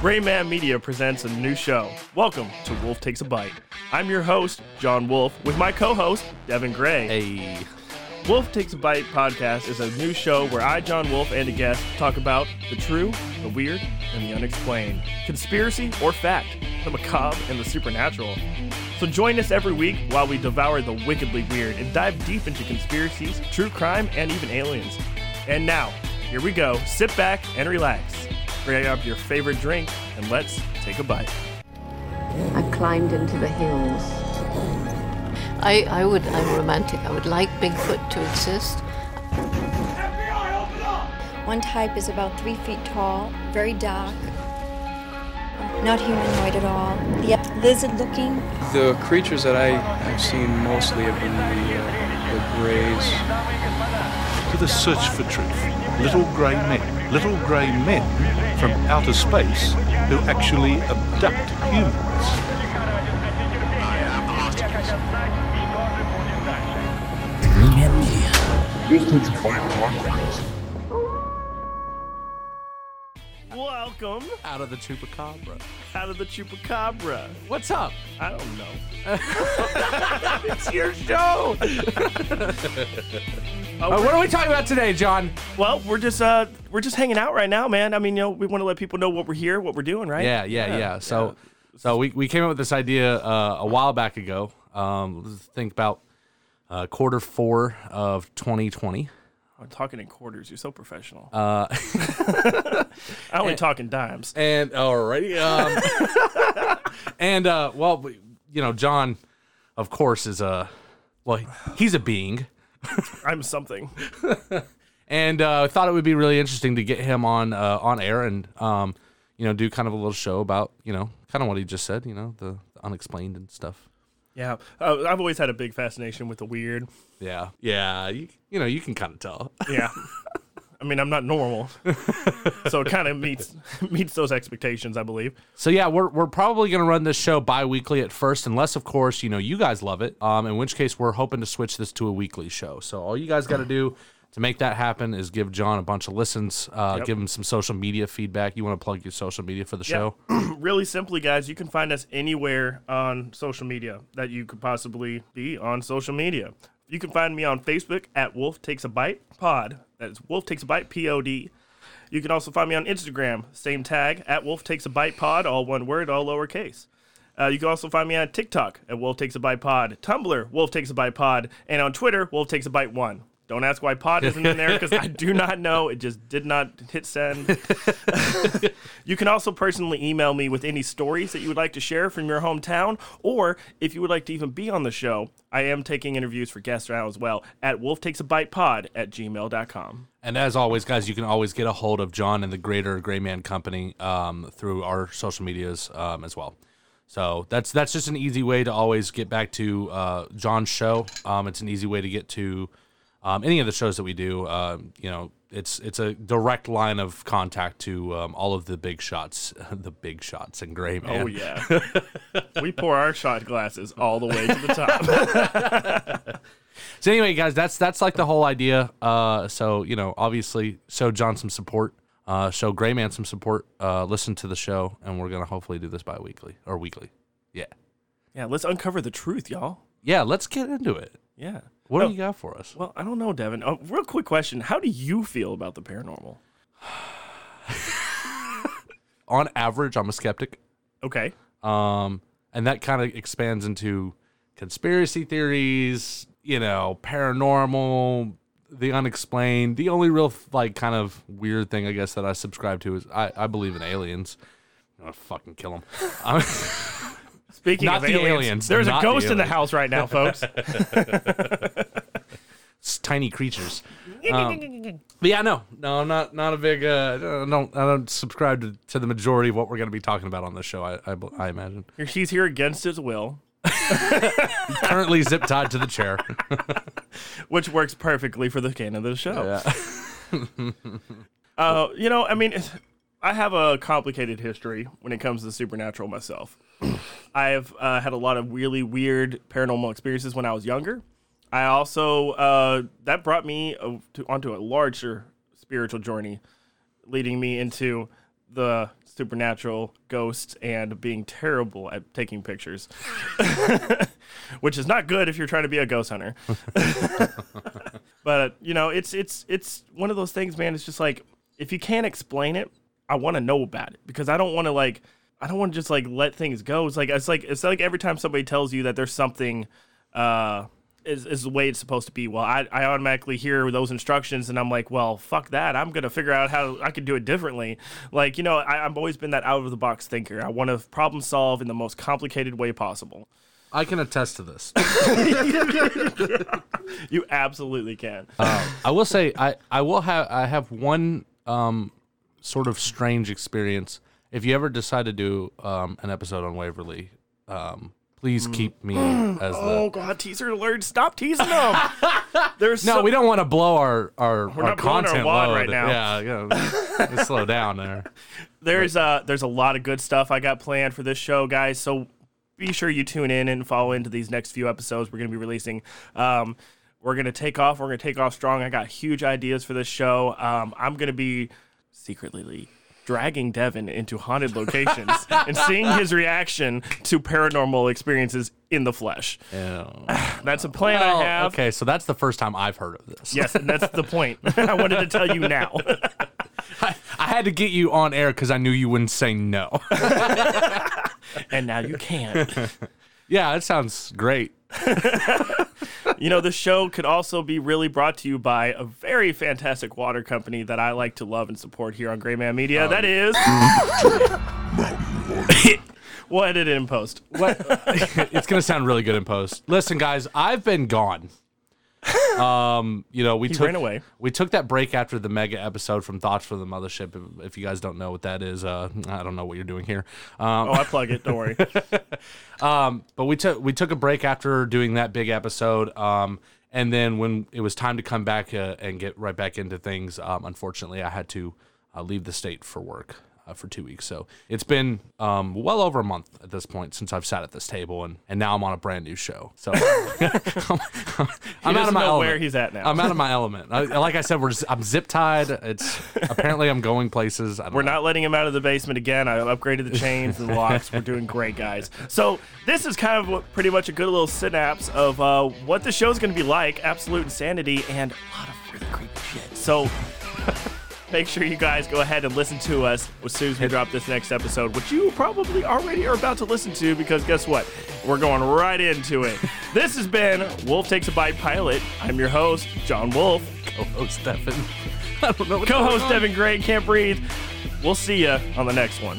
Gray Man Media presents a new show. Welcome to Wolf Takes a Bite. I'm your host, John Wolf, with my co host, Devin Gray. Hey. Wolf Takes a Bite podcast is a new show where I, John Wolf, and a guest talk about the true, the weird, and the unexplained, conspiracy or fact, the macabre and the supernatural. So join us every week while we devour the wickedly weird and dive deep into conspiracies, true crime, and even aliens. And now, here we go. Sit back and relax. Grab up your favorite drink and let's take a bite. I climbed into the hills. I, I would, I'm romantic. I would like Bigfoot to exist. One type is about three feet tall, very dark, not humanoid at all. Yep, lizard looking. The creatures that I have seen mostly have been the, uh, the grays. to the search for truth. Little grey men. Little grey men from outer space who actually abduct humans. Welcome Out of the chupacabra. out of the chupacabra. What's up? I don't know. It's your show. Uh, what are we talking about today, John? Well, we're just uh we're just hanging out right now, man. I mean, you know, we want to let people know what we're here, what we're doing, right? Yeah, yeah, yeah. So, so we, we came up with this idea uh, a while back ago. Um, let's think about uh, quarter four of 2020. I'm talking in quarters. You're so professional. Uh, I only talk in dimes. and alrighty, um, and uh, well, you know, John, of course, is a well, he's a being. I'm something. and uh, I thought it would be really interesting to get him on uh, on air and um, you know do kind of a little show about you know kind of what he just said, you know the, the unexplained and stuff. Yeah, uh, I've always had a big fascination with the weird. Yeah, yeah, you, you know you can kind of tell. Yeah. I mean, I'm not normal, so it kind of meets meets those expectations, I believe. So yeah, we're we're probably gonna run this show bi-weekly at first, unless of course you know you guys love it. Um, in which case we're hoping to switch this to a weekly show. So all you guys got to do. To make that happen is give John a bunch of listens, uh, Yep. give him some social media feedback. You want to plug your social media for the show? really simply, guys, you can find us anywhere on social media that you could possibly be on social media. You can find me on Facebook at Wolf Takes a Bite Pod. That is Wolf Takes a Bite P O D. You can also find me on Instagram, same tag at Wolf Takes a Bite Pod, all one word, all lowercase. Uh, you can also find me on TikTok at Wolf Takes a Bite Pod, Tumblr Wolf Takes a Bite Pod, and on Twitter Wolf Takes a Bite One. Don't ask why pod isn't in there because I do not know. It just did not hit send. You can also personally email me with any stories that you would like to share from your hometown, or if you would like to even be on the show, I am taking interviews for guests now as well at wolftakesabitepod at gmail.com. And as always, guys, you can always get a hold of John and the Greater Gray Man Company um, through our social medias um, as well. So that's that's just an easy way to always get back to uh, John's show. Um, it's an easy way to get to um, any of the shows that we do. Um, you know, it's it's a direct line of contact to um, all of the big shots, the big shots and Gray Man. Oh, yeah. we pour our shot glasses all the way to the top. So anyway, guys, that's that's like the whole idea. Uh, so you know, obviously, show John some support, uh, show Gray Man some support, uh, listen to the show, and we're gonna hopefully do this bi-weekly or weekly. Yeah, yeah, let's uncover the truth, y'all. yeah. Let's get into it. Yeah. What No, do you got for us? Well, I don't know, Devin. Uh, real quick question How do you feel about the paranormal? On average, I'm a skeptic, Okay. um, and that kind of expands into conspiracy theories. You know, paranormal, the unexplained. The only real like kind of weird thing I guess that I subscribe to is I, I believe in aliens. I'm gonna fucking kill them. Speaking Not of the aliens, aliens, there's a not the ghost in the house right now, folks. s- tiny creatures. Um, but yeah, no, no, I'm not not a big. Uh, I don't I don't subscribe to, to the majority of what we're going to be talking about on this show. I I, I imagine. He's here against his will. Currently zip tied to the chair. which works perfectly for the canon of the show. Yeah. Uh, you know, I mean, I have a complicated history when it comes to the supernatural myself. I've uh, had a lot of really weird paranormal experiences when I was younger. I also uh, that brought me to, onto a larger spiritual journey, leading me into the supernatural ghosts and being terrible at taking pictures, which is not good if you're trying to be a ghost hunter. but you know, it's it's it's one of those things, man. It's just like if you can't explain it, I want to know about it because I don't want to like I don't want to just like let things go. It's like it's like it's like every time somebody tells you that there's something uh is, is the way it's supposed to be. Well, I, I automatically hear those instructions and I'm like, well, fuck that. I'm going to figure out how I could do it differently. Like, you know, I, I've always been that out of the box thinker. I want to problem solve in the most complicated way possible. I can attest to this. You absolutely can. I will say I, I will have I have one um, sort of strange experience. If you ever decide to do um, an episode on Waverly, um, please keep me as the. oh. God, teaser alert. Stop teasing them. There's No, so- we don't want to blow our our, our not blowing our content wad load. right now. Yeah, yeah. let's slow down there. there's uh there's a lot of good stuff I got planned for this show, guys. So be sure you tune in and follow into these next few episodes we're gonna be releasing. Um, we're gonna take off. We're gonna take off strong. I got huge ideas for this show. Um, I'm gonna be secretly dragging Devin into haunted locations and seeing his reaction to paranormal experiences in the flesh. Yeah. That's a plan Well, I have. okay, so that's the first time I've heard of this. Yes, and that's the point. I wanted to tell you now. I, I had to get you on air because I knew you wouldn't say no. and now you can. yeah, that sounds great. You know, the show could also be really brought to you by a very fantastic water company that I like to love and support here on Gray Man Media. that um, is. we'll edit it in post. What? it's gonna sound really good in post. Listen, guys, I've been gone. Um, you know, we He took ran away. we took that break after the mega episode from Thoughts from the Mothership. If, if you guys don't know what that is, uh, I don't know what you're doing here. Um, Oh, I plug it. Don't worry. um, but we took we took a break after doing that big episode. Um, and then when it was time to come back uh, and get right back into things, um, unfortunately, I had to uh, leave the state for work uh, for two weeks. So it's been um, well over a month at this point since I've sat at this table, and, and now I'm on a brand new show. So I'm, I'm out of my know element. where he's at now. I'm out of my element. I, like I said, we're I'm zip tied. It's apparently I'm going places. I don't We're know. not letting him out of the basement again. I upgraded the chains and locks. We're doing great, guys. So this is kind of pretty much a good little synapse of uh, what the show's going to be like. Absolute insanity and a lot of really creepy shit. So make sure you guys go ahead and listen to us as soon as we drop this next episode, which you probably already are about to listen to because guess what? We're going right into it. this has been Wolf Takes a Bite Pilot. I'm your host, John Wolf. co-host Stefan. I don't know. What's Co-host. Devin Gray, Can't Breathe. We'll see you on the next one.